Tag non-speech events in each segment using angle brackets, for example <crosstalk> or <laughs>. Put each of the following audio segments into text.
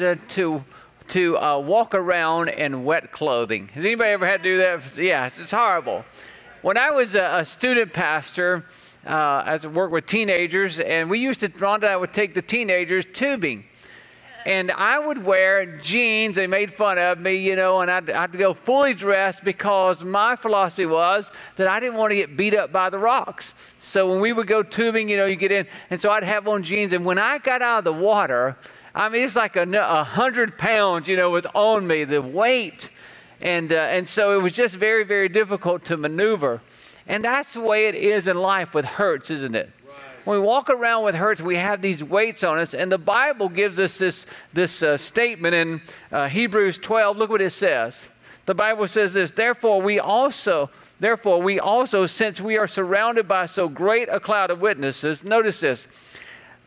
Had to to uh, walk around in wet clothing? Has anybody ever had to do that? Yes, it's horrible. When I was a, a student pastor, uh, I worked with teenagers, and we used to Rhonda and I would take the teenagers tubing. And I would wear jeans. They made fun of me, you know, and I'd, I'd go fully dressed because my philosophy was that I didn't want to get beat up by the rocks. So when we would go tubing, you know, you get in, and so I'd have on jeans. And when I got out of the water, I mean, it's like a, a hundred pounds, you know, was on me, the weight. And, uh, and so it was just very, very difficult to maneuver. And that's the way it is in life with hurts, isn't it? When we walk around with hurts, we have these weights on us. And the Bible gives us this, this uh, statement in uh, Hebrews 12. Look what it says. The Bible says this, therefore we also, therefore we also, since we are surrounded by so great a cloud of witnesses, notice this,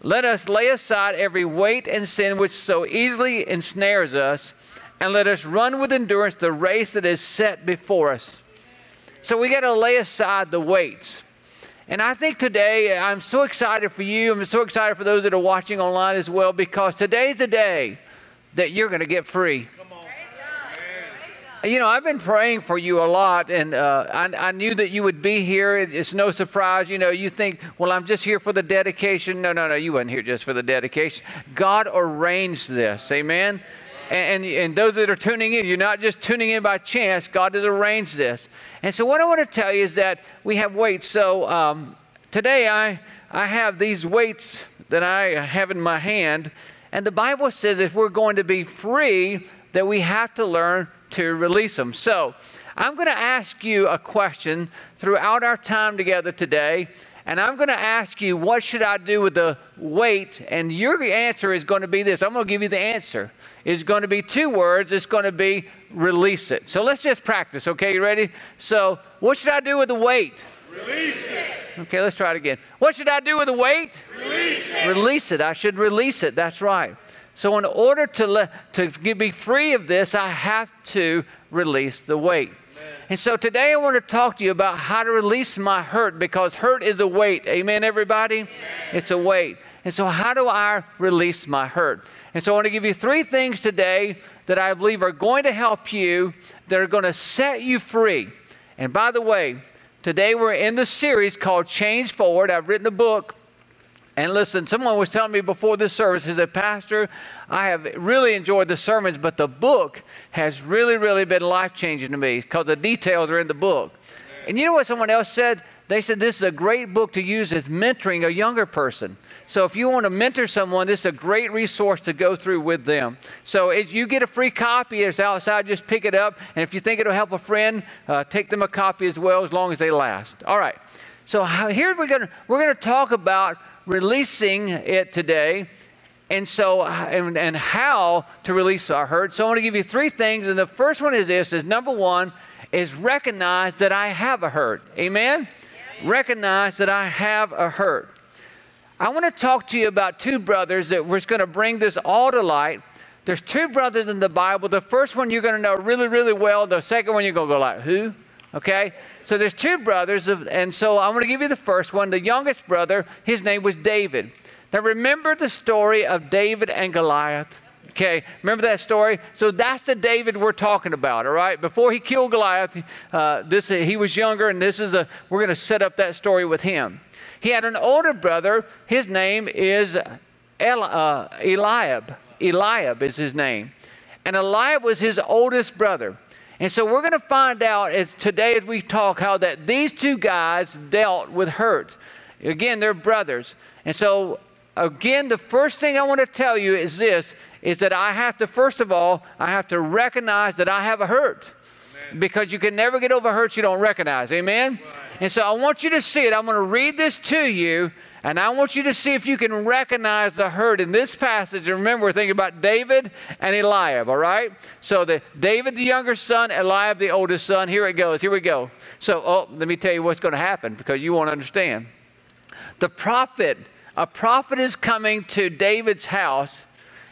let us lay aside every weight and sin which so easily ensnares us, and let us run with endurance the race that is set before us. So we got to lay aside the weights. And I think today I'm so excited for you. I'm so excited for those that are watching online as well because today's the day that you're going to get free. You know, I've been praying for you a lot, and uh, I, I, knew that you would be here. It's no surprise. You know, you think, well, I'm just here for the dedication. No, no, no, you weren't here just for the dedication. God arranged this. Amen? And, and, and those that are tuning in, you're not just tuning in by chance. God has arranged this. And so, what I want to tell you is that we have weights. So, um, today I, I have these weights that I have in my hand. And the Bible says if we're going to be free, that we have to learn to release them. So, I'm going to ask you a question throughout our time together today, and I'm going to ask you, what should I do with the weight? And your answer is going to be this. I'm going to give you the answer. It's going to be two words. It's going to be release it. So let's just practice, okay? You ready? So, what should I do with the weight? Release it. Okay, let's try it again. What should I do with the weight? Release it. Release it. I should release it. That's right. So, in order to, let, to be free of this, I have to release the weight. Amen. And so today I want to talk to you about how to release my hurt because hurt is a weight. Amen, everybody? Amen. It's a weight. And so, how do I release my hurt? And so, I want to give you three things today that I believe are going to help you, that are going to set you free. And by the way, today we're in the series called Change Forward. I've written a book and listen, someone was telling me before this service, he said, Pastor, I have really enjoyed the sermons, but the book has really, really been life changing to me because the details are in the book. And you know what someone else said? They said this is a great book to use as mentoring a younger person. So if you want to mentor someone, this is a great resource to go through with them. So if you get a free copy, it's outside, just pick it up. And if you think it'll help a friend, uh, take them a copy as well, as long as they last. All right. So here we're going we're going to talk about releasing it today. And so and, and, how to release our hurt. So i want to give you three things and the first one is this is number one is recognize that i have a hurt. Amen? Yeah. recognize that i have a hurt. I want to talk to you about two brothers that we're going to bring this all to light. There's two brothers in the bible. The first one you're going to know really really well. The second one you're going to go like who okay so there's two brothers, and so I'm going to give you the first one. The youngest brother, his name was David. Now remember the story of David and Goliath. Okay, remember that story? So that's the David we're talking about, all right? Before he killed Goliath, uh, this he was younger, and this is the we're going to set up that story with him. He had an older brother. His name is El, uh, Eliab. Eliab is his name, and Eliab was his oldest brother. And so we're going to find out as today as we talk how that these two guys dealt with hurt. Again, they're brothers. And so again, the first thing I want to tell you is this is that I have to, first of all, I have to recognize that I have a hurt. Because you can never get over hurts you don't recognize. Amen? Right. And so I want you to see it. I'm going to read this to you, and I want you to see if you can recognize the hurt in this passage. And remember, we're thinking about David and Eliab, all right? So the David, the younger son, Eliab, the oldest son. Here it goes. Here we go. So, oh, let me tell you what's going to happen because you won't understand. The prophet, a prophet is coming to David's house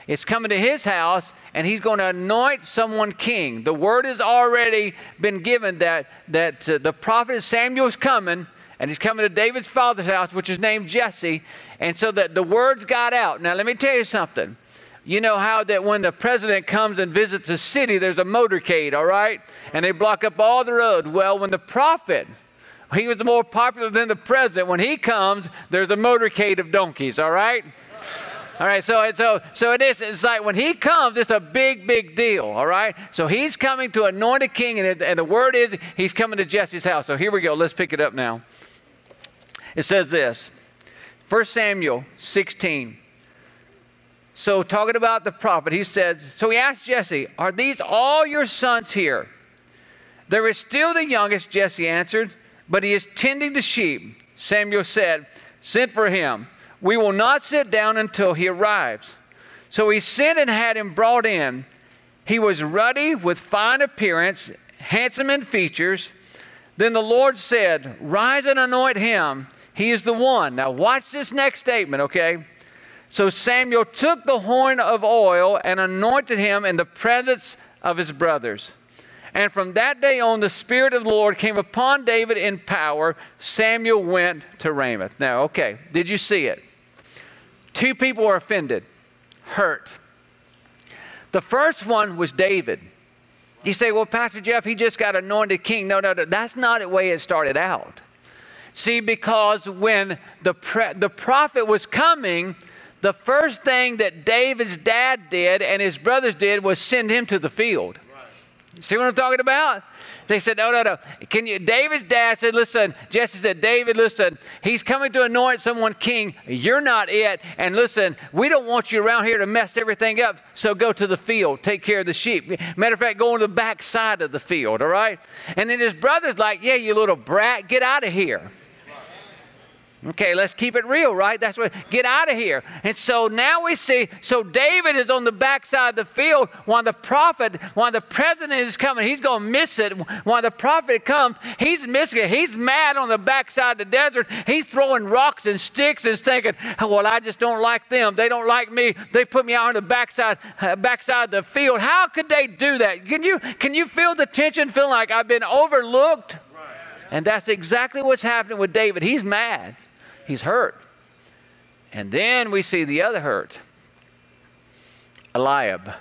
it's coming to his house and he's going to anoint someone king. The word has already been given that, that uh, the prophet Samuel is coming and he's coming to David's father's house, which is named Jesse. And so that the words got out. Now, let me tell you something. You know how that when the president comes and visits a city, there's a motorcade, all right? And they block up all the road. Well, when the prophet, he was more popular than the president, when he comes, there's a motorcade of donkeys, all right? All right, so so so it is. It's like when he comes, it's a big, big deal. All right, so he's coming to anoint a king, and, it, and the word is he's coming to Jesse's house. So here we go. Let's pick it up now. It says this, 1 Samuel 16. So talking about the prophet, he said. So he asked Jesse, "Are these all your sons here?" There is still the youngest, Jesse answered, but he is tending the sheep. Samuel said, "Send for him." We will not sit down until he arrives. So he sent and had him brought in. He was ruddy with fine appearance, handsome in features. Then the Lord said, Rise and anoint him. He is the one. Now, watch this next statement, okay? So Samuel took the horn of oil and anointed him in the presence of his brothers. And from that day on, the Spirit of the Lord came upon David in power. Samuel went to Ramoth. Now, okay, did you see it? Two people were offended, hurt. The first one was David. You say, well, Pastor Jeff, he just got anointed king. No, no, no. That's not the way it started out. See, because when the, pre- the prophet was coming, the first thing that David's dad did and his brothers did was send him to the field. Right. See what I'm talking about? They said, No, no, no. Can you? David's dad said, Listen, Jesse said, David, listen, he's coming to anoint someone king. You're not it. And listen, we don't want you around here to mess everything up. So go to the field, take care of the sheep. Matter of fact, go on the back side of the field, all right? And then his brother's like, Yeah, you little brat, get out of here. Okay, let's keep it real, right? That's what, get out of here. And so now we see, so David is on the backside of the field while the prophet, while the president is coming, he's going to miss it. While the prophet comes, he's missing it. He's mad on the backside of the desert. He's throwing rocks and sticks and thinking, oh, well, I just don't like them. They don't like me. They put me out on the backside, uh, backside of the field. How could they do that? Can you, can you feel the tension, feeling like I've been overlooked? And that's exactly what's happening with David. He's mad. He's hurt. And then we see the other hurt Eliab.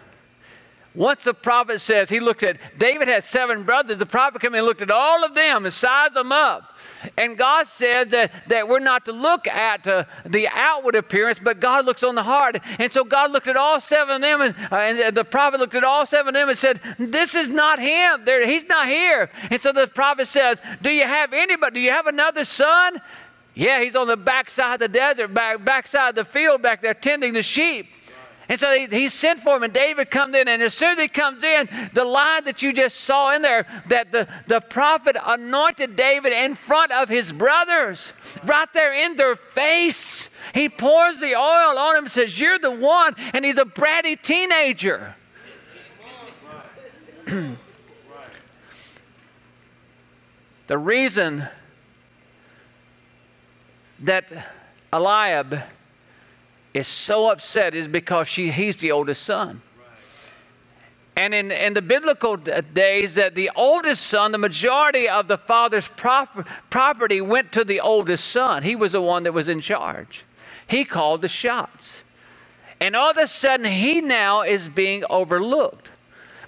Once the prophet says, he looked at, David had seven brothers. The prophet came and looked at all of them and sized them up. And God said that, that we're not to look at uh, the outward appearance, but God looks on the heart. And so God looked at all seven of them, and, uh, and the prophet looked at all seven of them and said, This is not him. There, he's not here. And so the prophet says, Do you have anybody? Do you have another son? Yeah, he's on the backside of the desert, back, backside of the field back there tending the sheep. And so he, he, sent for him, and David comes in. And as soon as he comes in, the line that you just saw in there, that the, the prophet anointed David in front of his brothers, right there in their face. He pours the oil on him and says, You're the one. And he's a bratty teenager. <clears throat> the reason that Eliab is so upset is because she, he's the oldest son. And in, in the biblical days, that the oldest son, the majority of the father's property went to the oldest son. He was the one that was in charge. He called the shots. And all of a sudden, he now is being overlooked.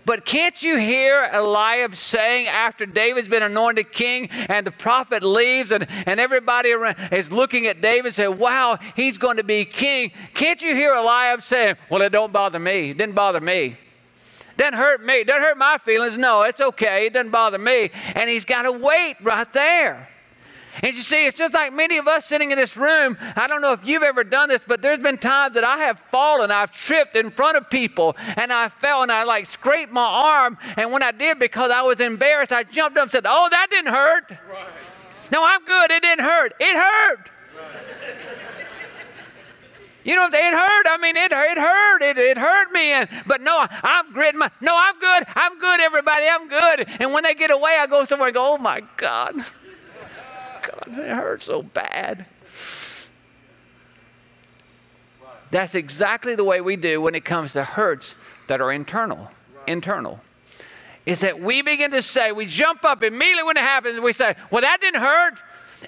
But can't you hear Eliab saying after David's been anointed king and the prophet leaves and, and everybody is looking at David and saying, wow, he's going to be king. Can't you hear Eliab saying, well, it don't bother me. It didn't bother me. Doesn't hurt me. Doesn't hurt my feelings. No, it's okay. It doesn't bother me. And he's got to wait right there. And you see, it's just like many of us sitting in this room. I don't know if you've ever done this, but there's been times that I have fallen, I've tripped in front of people, and I fell and I like scraped my arm. And when I did, because I was embarrassed, I jumped up and said, Oh, that didn't hurt. Right. No, I'm good. It didn't hurt. It hurt. You know, it hurt. I mean, it, it hurt. It, it hurt me. And, but no, I'm gritting my, no, I'm good. I'm good, everybody. I'm good. And when they get away, I go somewhere and go, oh my God. God, it hurts so bad. That's exactly the way we do when it comes to hurts that are internal. Internal. Is that we begin to say, we jump up immediately when it happens, we say, well, that didn't hurt.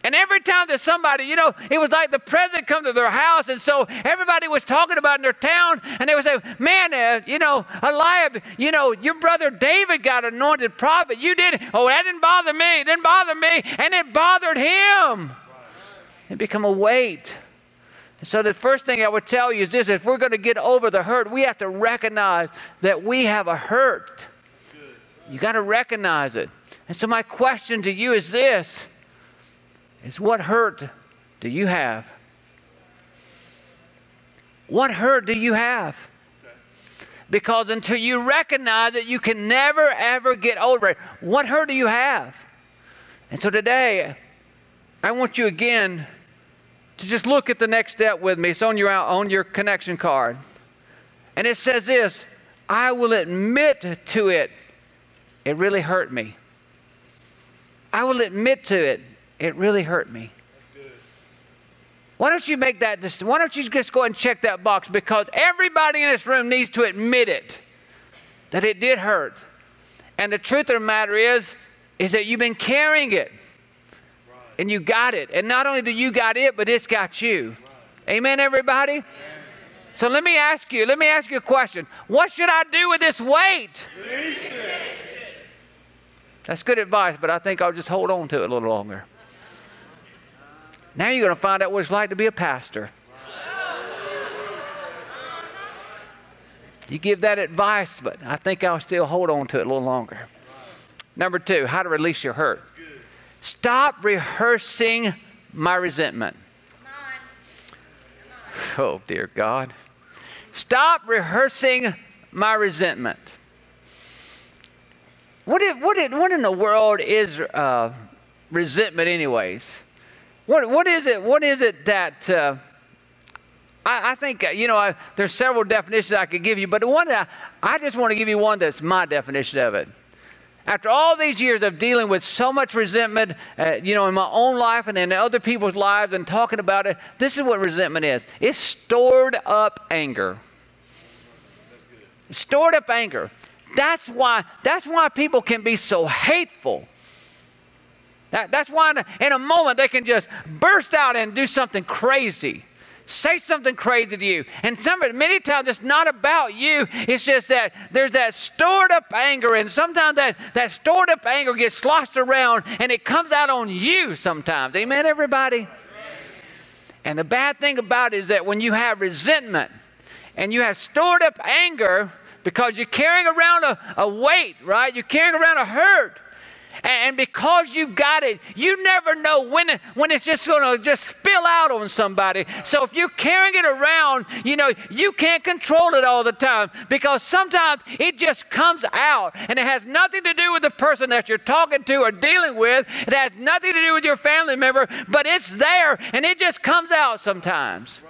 And every time that somebody, you know, it was like the president come to their house, and so everybody was talking about in their town, and they would say, "Man, uh, you know, Eliab, you know, your brother David got anointed prophet. You did. Oh, that didn't bother me. It didn't bother me, and it bothered him. It become a weight." So the first thing I would tell you is this: if we're going to get over the hurt, we have to recognize that we have a hurt. You got to recognize it. And so my question to you is this is what hurt do you have? What hurt do you have? Because until you recognize it, you can never ever get over it. What hurt do you have? And so today, I want you again to just look at the next step with me. It's on your, on your connection card. And it says this I will admit to it. It really hurt me. I will admit to it. It really hurt me. Why don't you make that decision? Why don't you just go and check that box? Because everybody in this room needs to admit it that it did hurt. And the truth of the matter is, is that you've been carrying it. And you got it. And not only do you got it, but it's got you. Amen, everybody? So let me ask you, let me ask you a question. What should I do with this weight? That's good advice, but I think I'll just hold on to it a little longer. Now you're going to find out what it's like to be a pastor. You give that advice, but I think I'll still hold on to it a little longer. Number two, how to release your hurt. Stop rehearsing my resentment. Oh, dear God. Stop rehearsing my resentment. What, if, what, if, what in the world is uh, resentment, anyways? What, what is it? What is it that uh, I, I, think uh, you know? I, there's several definitions I could give you, but the one that I, I just want to give you one that's my definition of it. After all these years of dealing with so much resentment, uh, you know, in my own life and in other people's lives, and talking about it, this is what resentment is. It's stored up anger. Stored up anger. That's why. That's why people can be so hateful that, that's why in a, moment they can just burst out and do something crazy say something crazy to you. And some, many times it's not about you. It's just that there's that stored up anger, and sometimes that, that stored up anger gets sloshed around and it comes out on you sometimes. Amen, everybody? And the bad thing about it is that when you have resentment and you have stored up anger because you're carrying around a, a weight, right? You're carrying around a hurt. And because you've got it, you never know when, it, when it's just going to just spill out on somebody. So if you're carrying it around, you know, you can't control it all the time because sometimes it just comes out and it has nothing to do with the person that you're talking to or dealing with. It has nothing to do with your family member, but it's there and it just comes out sometimes.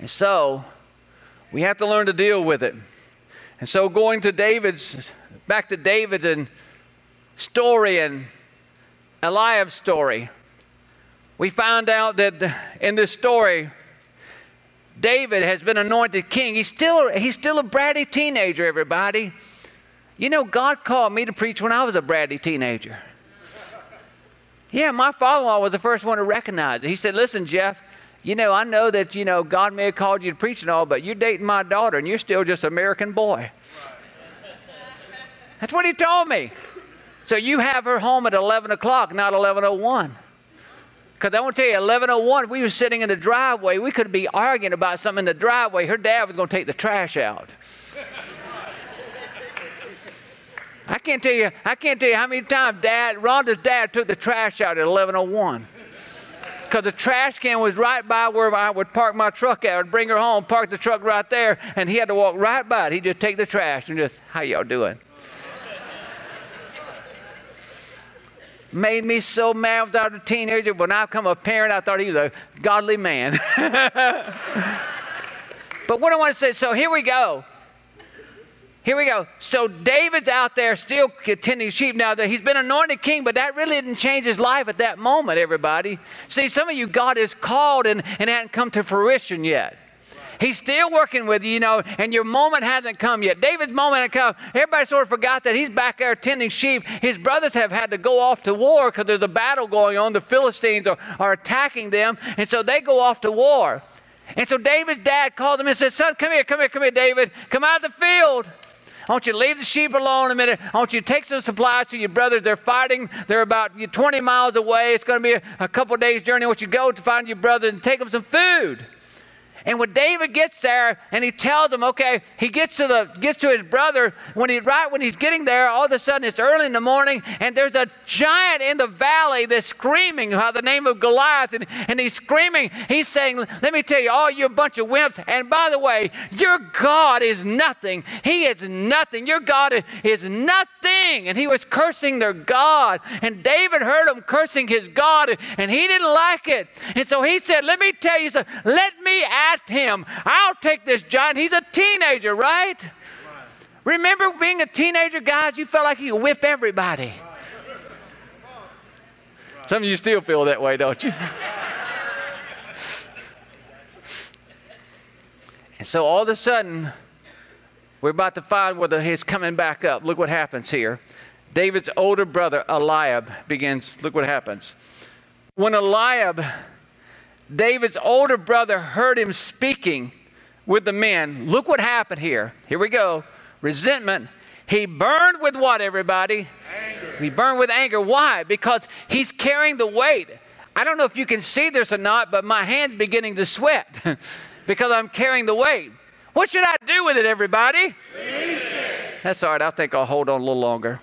And so we have to learn to deal with it. And so going to David's, back to David and story and Eliab's story, we found out that in this story, David has been anointed king. He's still, he's still a bratty teenager, everybody. You know, God called me to preach when I was a bratty teenager. Yeah, my father in law was the first one to recognize it. He said, Listen, Jeff, you know, I know that, you know, God may have called you to preach and all, but you're dating my daughter and you're still just an American boy. That's what he told me. So you have her home at 11 o'clock, not 11.01. Because I want to tell you, 11.01, we were sitting in the driveway. We could be arguing about something in the driveway. Her dad was going to take the trash out. I can't tell you, I can't tell you how many times dad, Rhonda's dad took the trash out at 1101. Because the trash can was right by where I would park my truck at. I'd bring her home, park the truck right there, and he had to walk right by it. He'd just take the trash and just, how y'all doing? Made me so mad when I was a teenager. When I become a parent, I thought he was a godly man. <laughs> but what I want to say, so here we go. Here we go. So David's out there still tending sheep now. That he's been anointed king, but that really didn't change his life at that moment. Everybody, see, some of you God has called and, and hadn't come to fruition yet. He's still working with you, you know, and your moment hasn't come yet. David's moment had come. Everybody sort of forgot that he's back there tending sheep. His brothers have had to go off to war because there's a battle going on. The Philistines are, are attacking them, and so they go off to war. And so David's dad called him and said, Son, come here, come here, come here, David. Come out of the field. I want you to leave the sheep alone a minute. I want you to take some supplies to your brothers. They're fighting. They're about 20 miles away. It's going to be a, a couple days' journey. I want you to go to find your brothers and take them some food. And when David gets there and he tells him, okay, he gets to the gets to his brother, when he right when he's getting there, all of a sudden it's early in the morning, and there's a giant in the valley that's screaming by the name of Goliath, and, and he's screaming, he's saying, Let me tell you, all you a bunch of wimps, and by the way, your God is nothing. He is nothing. Your God is nothing. And he was cursing their God. And David heard him cursing his God, and he didn't like it. And so he said, Let me tell you something. Let me ask him. I'll take this giant. He's a teenager, right? right. Remember being a teenager, guys? You felt like you could whip everybody. Right. Some of you still feel that way, don't you? and so all of a sudden, we're about to find whether he's coming back up. Look what happens here. David's older brother, Eliab, begins. Look what happens. When Eliab David's older brother heard him speaking with the men. Look what happened here. Here we go. Resentment. He burned with what, everybody? Anger. He burned with anger. Why? Because he's carrying the weight. I don't know if you can see this or not, but my hand's beginning to sweat <laughs> because I'm carrying the weight. What should I do with it, everybody? That's all right. I think I'll hold on a little longer.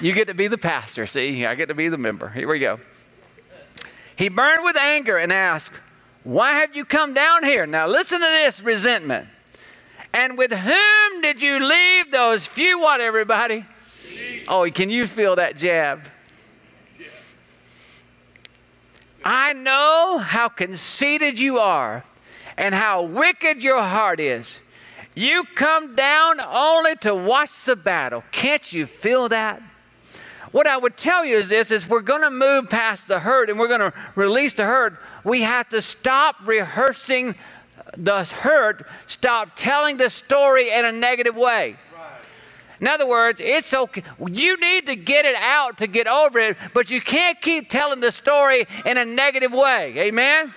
You get to be the pastor, see? I get to be the member. Here we go. He burned with anger and asked, Why have you come down here? Now listen to this resentment. And with whom did you leave those few what, everybody? Oh, can you feel that jab? I know how conceited you are and how wicked your heart is. You come down only to watch the battle. Can't you feel that? What I would tell you is this is we're going to move past the hurt and we're going to release the hurt. We have to stop rehearsing the hurt, stop telling the story in a negative way. In other words, it's okay. You need to get it out to get over it, but you can't keep telling the story in a negative way. Amen?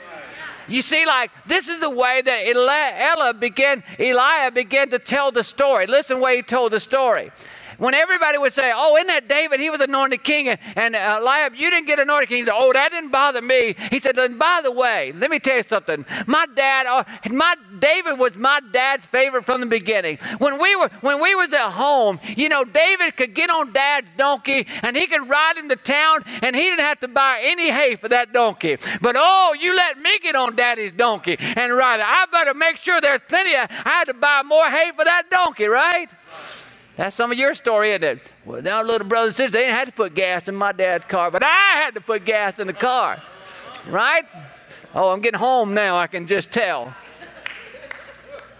You see, like this is the way that Ella began, Eliab began to tell the story. Listen the way he told the story when everybody would say, Oh, isn't that David? He was anointed king. And, uh, Eliab, you didn't get anointed king. He said, Oh, that didn't bother me. He said, And by the way, let me tell you something. My dad, uh, my David was my dad's favorite from the beginning. When we were when we was at home, you know, David could get on dad's donkey and he could ride him to town and he didn't have to buy any hay for that donkey. But oh, you let me get on daddy's donkey and ride it. I better make sure there's plenty of I had to buy more hay for that donkey, right? That's some of your story, isn't it? Well, now little brothers and sisters, they didn't have to put gas in my dad's car, but I had to put gas in the car. Right? Oh, I'm getting home now, I can just tell.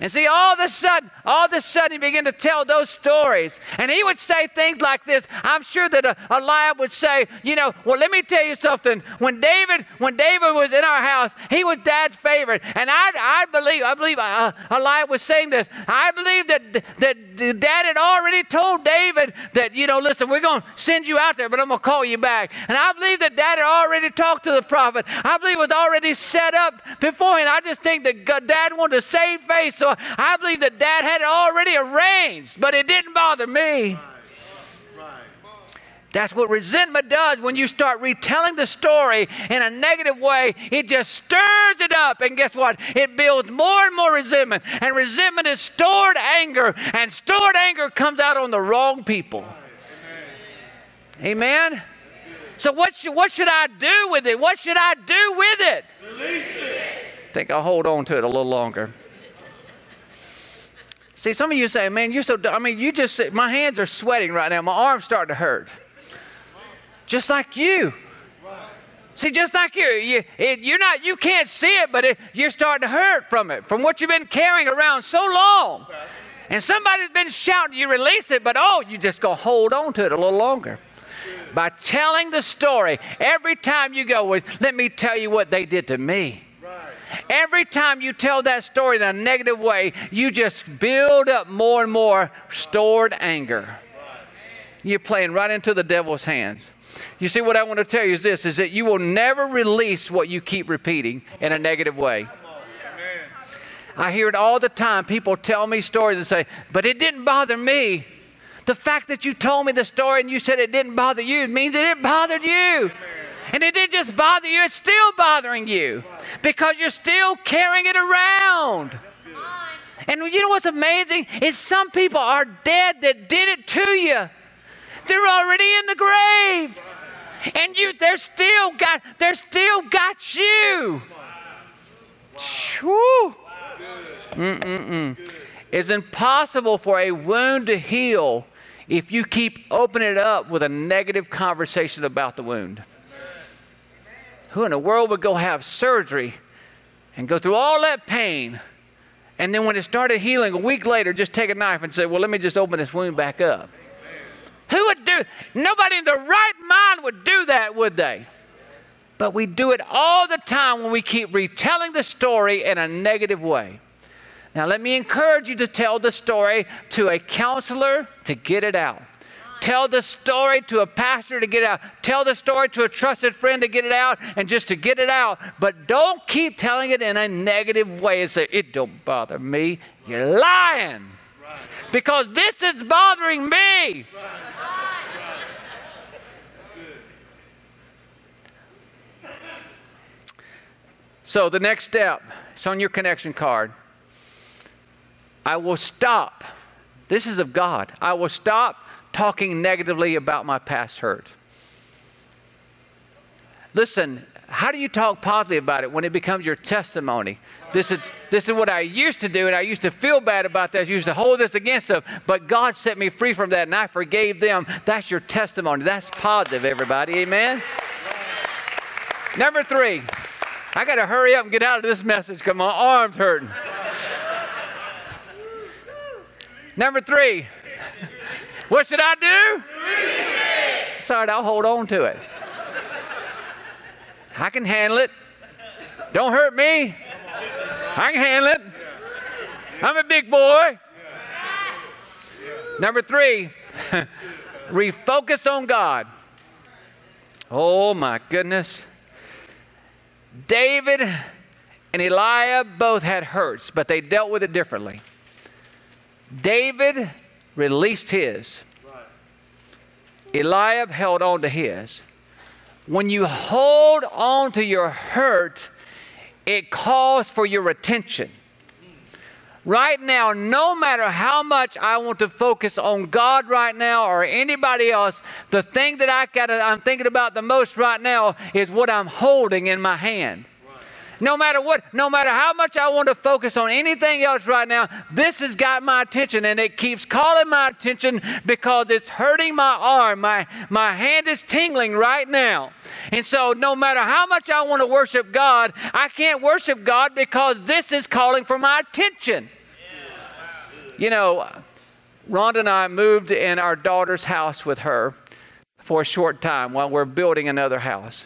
And see, all of a sudden, all of a sudden, he began to tell those stories. And he would say things like this. I'm sure that a, Eliab would say, you know, well, let me tell you something. When David, when David was in our house, he was dad's favorite. And I, I believe, I believe uh, Eliab was saying this. I believe that, that dad had already told David that, you know, listen, we're going to send you out there, but I'm going to call you back. And I believe that dad had already talked to the prophet. I believe it was already set up beforehand. I just think that God, dad wanted to save face. So I believe that dad had it already arranged, but it didn't bother me. That's what resentment does when you start retelling the story in a negative way. It just stirs it up. And guess what? It builds more and more resentment. And resentment is stored anger. And stored anger comes out on the wrong people. Amen? Amen? So, what should, what should I do with it? What should I do with it? Release it. I think I'll hold on to it a little longer. See, some of you say, man, you're so, I mean, you just, my hands are sweating right now. My arm's starting to hurt. Just like you. See, just like you, you it, you're not, you can't see it, but it, you're starting to hurt from it, from what you've been carrying around so long. And somebody's been shouting, you release it, but oh, you just go hold on to it a little longer. By telling the story, every time you go, with, let me tell you what they did to me. Every time you tell that story in a negative way, you just build up more and more stored anger. You're playing right into the devil's hands. You see, what I want to tell you is this is that you will never release what you keep repeating in a negative way. I hear it all the time. People tell me stories and say, but it didn't bother me. The fact that you told me the story and you said it didn't bother you means it bothered you. And it didn't just bother you, it's still bothering you because you're still carrying it around. And you know what's amazing is some people are dead that did it to you. They're already in the grave. And you they're still got they're still got you. Mm-mm-mm. It's impossible for a wound to heal if you keep opening it up with a negative conversation about the wound. Who in the world would go have surgery and go through all that pain? And then when it started healing a week later, just take a knife and say, Well, let me just open this wound back up. Who would do? Nobody in the right mind would do that, would they? But we do it all the time when we keep retelling the story in a negative way. Now, let me encourage you to tell the story to a counselor to get it out. Tell the story to a pastor to get it out. Tell the story to a trusted friend to get it out and just to get it out. But don't keep telling it in a negative way and say, it don't bother me. You're lying. Right. Because this is bothering me. Right. So the next step, it's on your connection card. I will stop. This is of God. I will stop talking negatively about my past hurt. Listen, how do you talk positively about it when it becomes your testimony? This is, this is what I used to do, and I used to feel bad about this. I used to hold this against them, but God set me free from that, and I forgave them. That's your testimony. That's positive, everybody. Amen? Number three, I got to hurry up and get out of this message because my arm's hurting. Number three, what should I do? Sorry, I'll hold on to it. I can handle it. Don't hurt me. I can handle it. I'm a big boy. Number three, <laughs> refocus on God. Oh my goodness. David and Eliab both had hurts, but they dealt with it differently. David released his. Eliab held on to his. When you hold on to your hurt, it calls for your attention. Right now, no matter how much I want to focus on God right now or anybody else, the thing that I got I'm thinking about the most right now is what I'm holding in my hand. No matter what, no matter how much I want to focus on anything else right now, this has got my attention and it keeps calling my attention because it's hurting my arm. My, my hand is tingling right now. And so, no matter how much I want to worship God, I can't worship God because this is calling for my attention. You know, Rhonda and I moved in our daughter's house with her for a short time while we're building another house.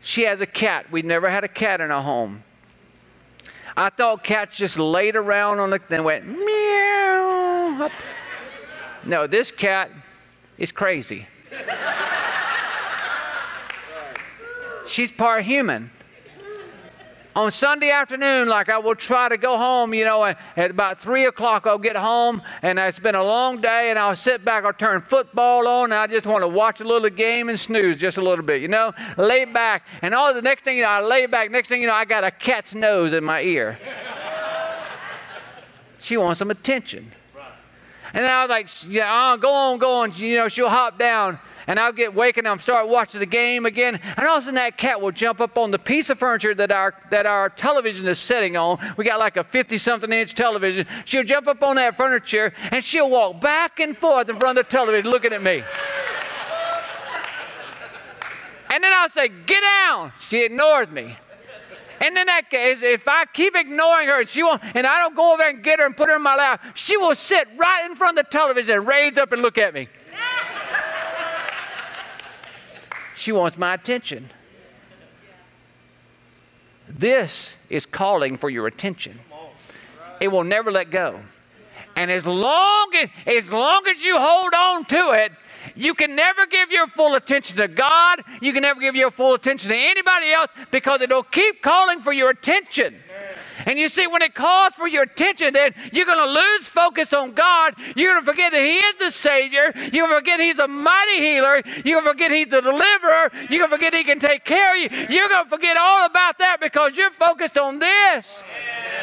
She has a cat. We never had a cat in our home. I thought cats just laid around on the and went meow. No, this cat is crazy. She's part human. On Sunday afternoon, like I will try to go home, you know, at, about three o'clock, I'll get home and it's been a long day and I'll sit back, I'll turn football on and I just want to watch a little game and snooze just a little bit, you know, lay back. And all the next thing you know, I lay back, next thing you know, I got a cat's nose in my ear. <laughs> she wants some attention. And I was like, yeah, uh, go on, go on. You know, she'll hop down and I'll get waking up, start watching the game again, and all of a sudden that cat will jump up on the piece of furniture that our that our television is sitting on. We got like a 50-something inch television. She'll jump up on that furniture and she'll walk back and forth in front of the television looking at me. And then I'll say, get down. She ignores me. And then that case, if I keep ignoring her, and she won't, and I don't go over and get her and put her in my lap, she will sit right in front of the television and raise up and look at me. She wants my attention. This is calling for your attention. It will never let go. And as long as, as long as you hold on to it, you can never give your full attention to God. You can never give your full attention to anybody else because it'll keep calling for your attention. And you see, when it calls for your attention, then you're going to lose focus on God. You're going to forget that He is the Savior. You're going to forget He's a mighty healer. You're going to forget He's the deliverer. You're going to forget He can take care of you. You're going to forget all about that because you're focused on this.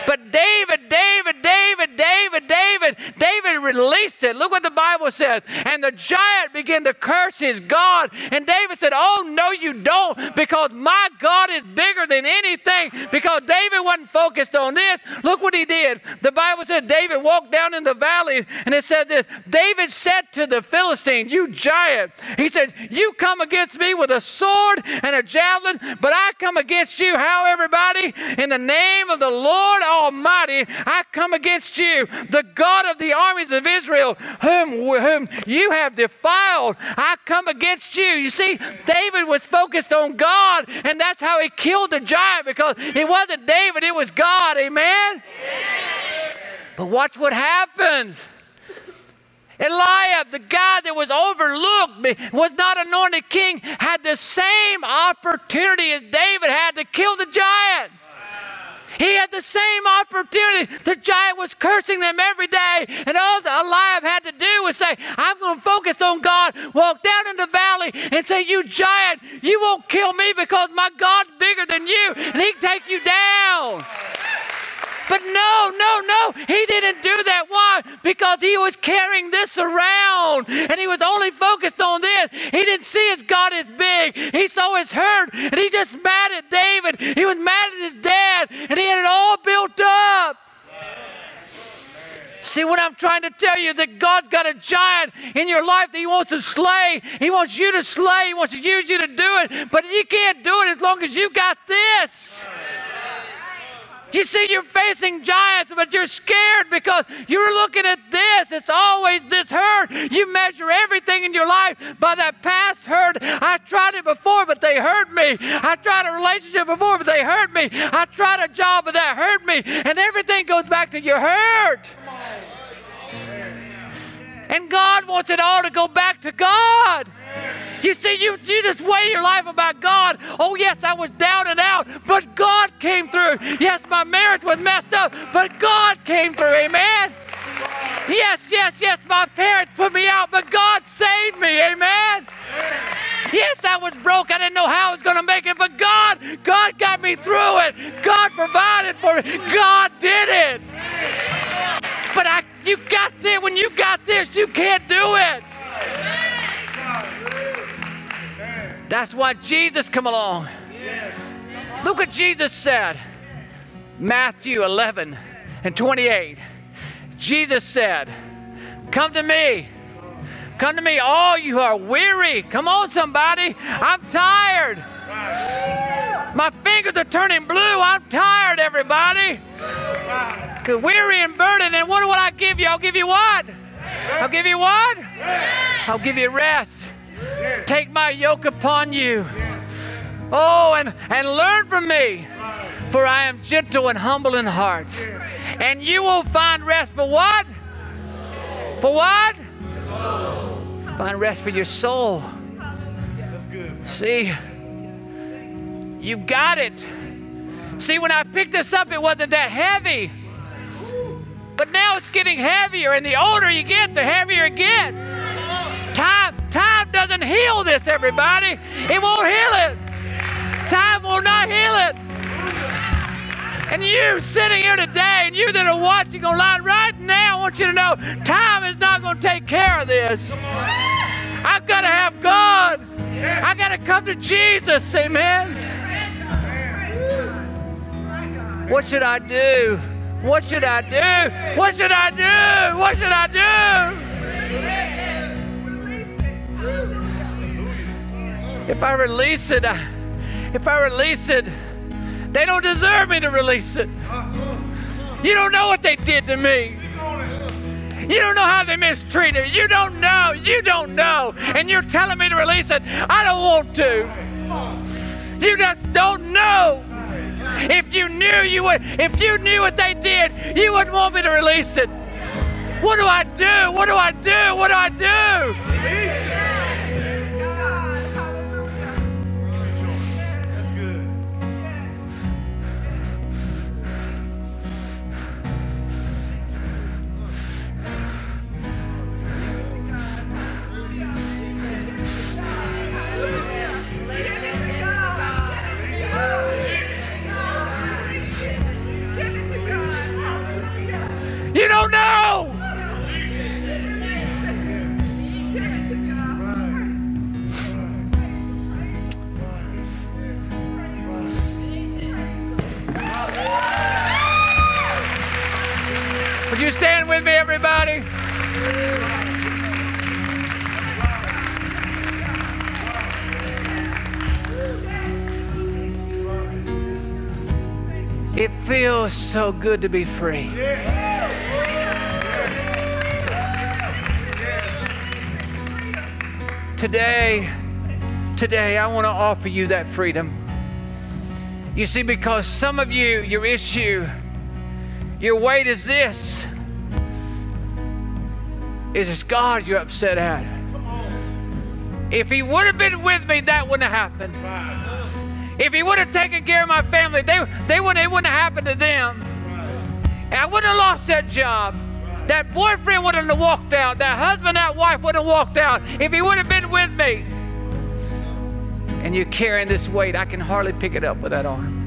But David, David, David, David, David, David released it. Look what the Bible says. And the giant began to curse his God. And David said, Oh, no, you don't, because my God is bigger than anything. Because David wasn't focused on this. Look what he did. The Bible said David walked down in the valley, and it said this David said to the Philistine, You giant, he said, You come against me with a sword and a javelin, but I come against you. How, everybody? In the name of the Lord Almighty, I come against you, the God the armies of Israel, whom, whom you have defiled. I come against you. You see, David was focused on God, and that's how he killed the giant because it wasn't David, it was God. Amen? But watch what happens. Eliab, the guy that was overlooked, was not anointed king, had the same opportunity as David had to kill the giant. He had the same opportunity. The giant was cursing them every day. And all Eliab had to do was say, I'm going to focus on God, walk down in the valley and say, You giant, you won't kill me because my God's bigger than you and he can take you down. But no, no, no, he didn't do that. Why? Because he was carrying this around and he was only focused on this. He didn't see his God is big. He saw his hurt and he just mad at David. He was mad at his dad and he had it all built up. See what I'm trying to tell you that God's got a giant in your life that He wants to slay. He wants you to slay. He wants to use you to do it. But you can't do it as long as you got this. You see, you're facing giants, but you're scared because you're looking at this. It's always this hurt. You measure everything in your life by that past hurt. I tried it before, but they hurt me. I tried a relationship before, but they hurt me. I tried a job, but that hurt me. And everything goes back to your hurt. And God wants it all to go back to God. You see, you, you just weigh your life about God. Oh, yes, I was down and out, but God came through. Yes, my marriage was messed up, but God came through. Amen. Yes, yes, yes, my parents put me out, but God saved me. Amen. Yes, I was broke. I didn't know how I was going to make it, but God, God got me through it. God provided for me. God did it. But I, you got this. When you got this, you can't do it. That's why Jesus come along. Look what Jesus said. Matthew 11 and 28. Jesus said, Come to me. Come to me, all you are weary. Come on, somebody. I'm tired. My fingers are turning blue. I'm tired, everybody. Weary and burdened. And what do I give you? I'll give you what? I'll give you what? I'll give you rest. Take my yoke upon you. Oh, and, and learn from me, for I am gentle and humble in heart. And you will find rest for what? For what? Find rest for your soul. See, you've got it. See, when I picked this up, it wasn't that heavy. But now it's getting heavier, and the older you get, the heavier it gets. Time, time doesn't heal this, everybody. It won't heal it. Time will not heal it. And you sitting here today, and you that are watching online right now, I want you to know time is not going to take care of this. I've got to have God. I've got to come to Jesus. Amen. What should I do? What should I do? What should I do? What should I do? If I release it, if I release it, they don't deserve me to release it. You don't know what they did to me. You don't know how they mistreated me. You don't know. You don't know. And you're telling me to release it. I don't want to. You just don't know. If you knew you would, if you knew what they did, you wouldn't want me to release it. What do I do? What do I do? What do I do? You don't know. Would you stand with me, everybody? It feels so good to be free. Today, today, I want to offer you that freedom. You see, because some of you, your issue, your weight is this is this God you're upset at. If He would have been with me, that wouldn't have happened. If He would have taken care of my family, they, they wouldn't, it wouldn't have happened to them. And I wouldn't have lost that job. That boyfriend wouldn't have walked out. That husband, that wife wouldn't have walked out if he would have been with me. And you're carrying this weight. I can hardly pick it up with that arm.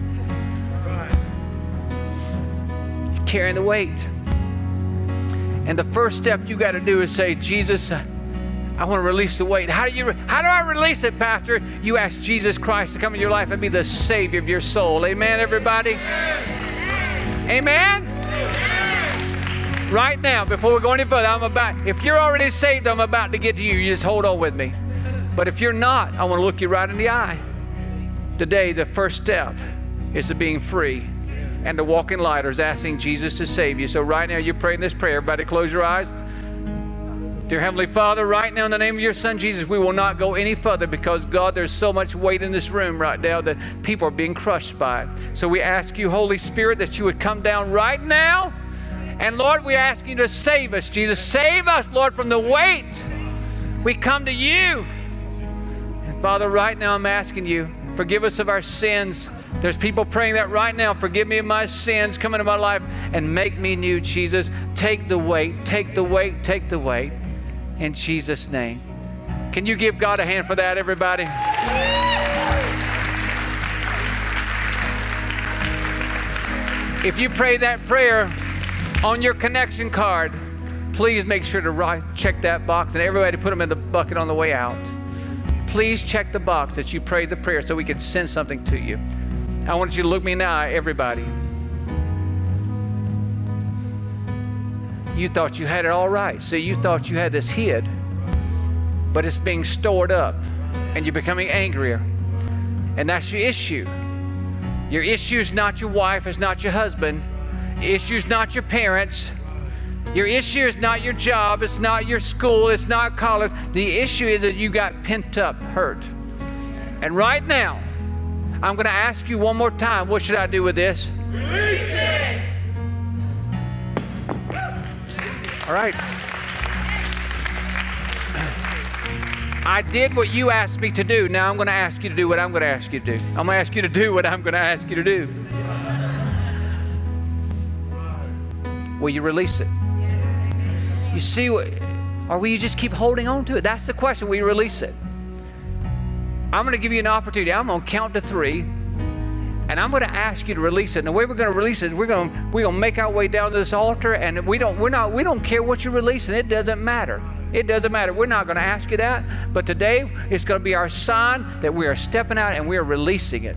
You're carrying the weight. And the first step you got to do is say, Jesus, I want to release the weight. How do you? How do I release it, Pastor? You ask Jesus Christ to come in your life and be the Savior of your soul. Amen, everybody. Amen. Right now, before we go any further, I'm about. If you're already saved, I'm about to get to you. You just hold on with me. But if you're not, I want to look you right in the eye. Today, the first step is to being free and to walk in light is asking Jesus to save you. So right now, you're praying this prayer. Everybody, close your eyes. Dear Heavenly Father, right now in the name of your Son Jesus, we will not go any further because, God, there's so much weight in this room right now that people are being crushed by it. So we ask you, Holy Spirit, that you would come down right now. And Lord, we ask you to save us, Jesus. Save us, Lord, from the weight. We come to you. And Father, right now I'm asking you, forgive us of our sins. There's people praying that right now. Forgive me of my sins, come into my life and make me new, Jesus. Take the weight, take the weight, take the weight in Jesus' name. Can you give God a hand for that, everybody? If you pray that prayer on your connection card, please make sure to write, check that box and everybody put them in the bucket on the way out. Please check the box that you prayed the prayer so we can send something to you. I want you to look me in the eye, everybody. You thought you had it all right. See, you thought you had this hid, but it's being stored up and you're becoming angrier. And that's your issue. Your issue is not your wife, it's not your husband, issue is not your parents. Your issue is not your job, it's not your school, it's not college. The issue is that you got pent up hurt. And right now, I'm going to ask you one more time what should I do with this? Release it. All right. I did what you asked me to do. Now I'm going to ask you to do what I'm going to ask you to do. I'm going to ask you to do what I'm going to ask you to do. Will you release it? You see, or will you just keep holding on to it? That's the question. Will you release it? I'm going to give you an opportunity. I'm going to count to three, and I'm going to ask you to release it. And the way we're going to release it is we're going to we're going to make our way down to this altar, and we don't we're not we don't care what you're releasing. It doesn't matter. It doesn't matter. We're not going to ask you that, but today it's going to be our sign that we are stepping out and we are releasing it.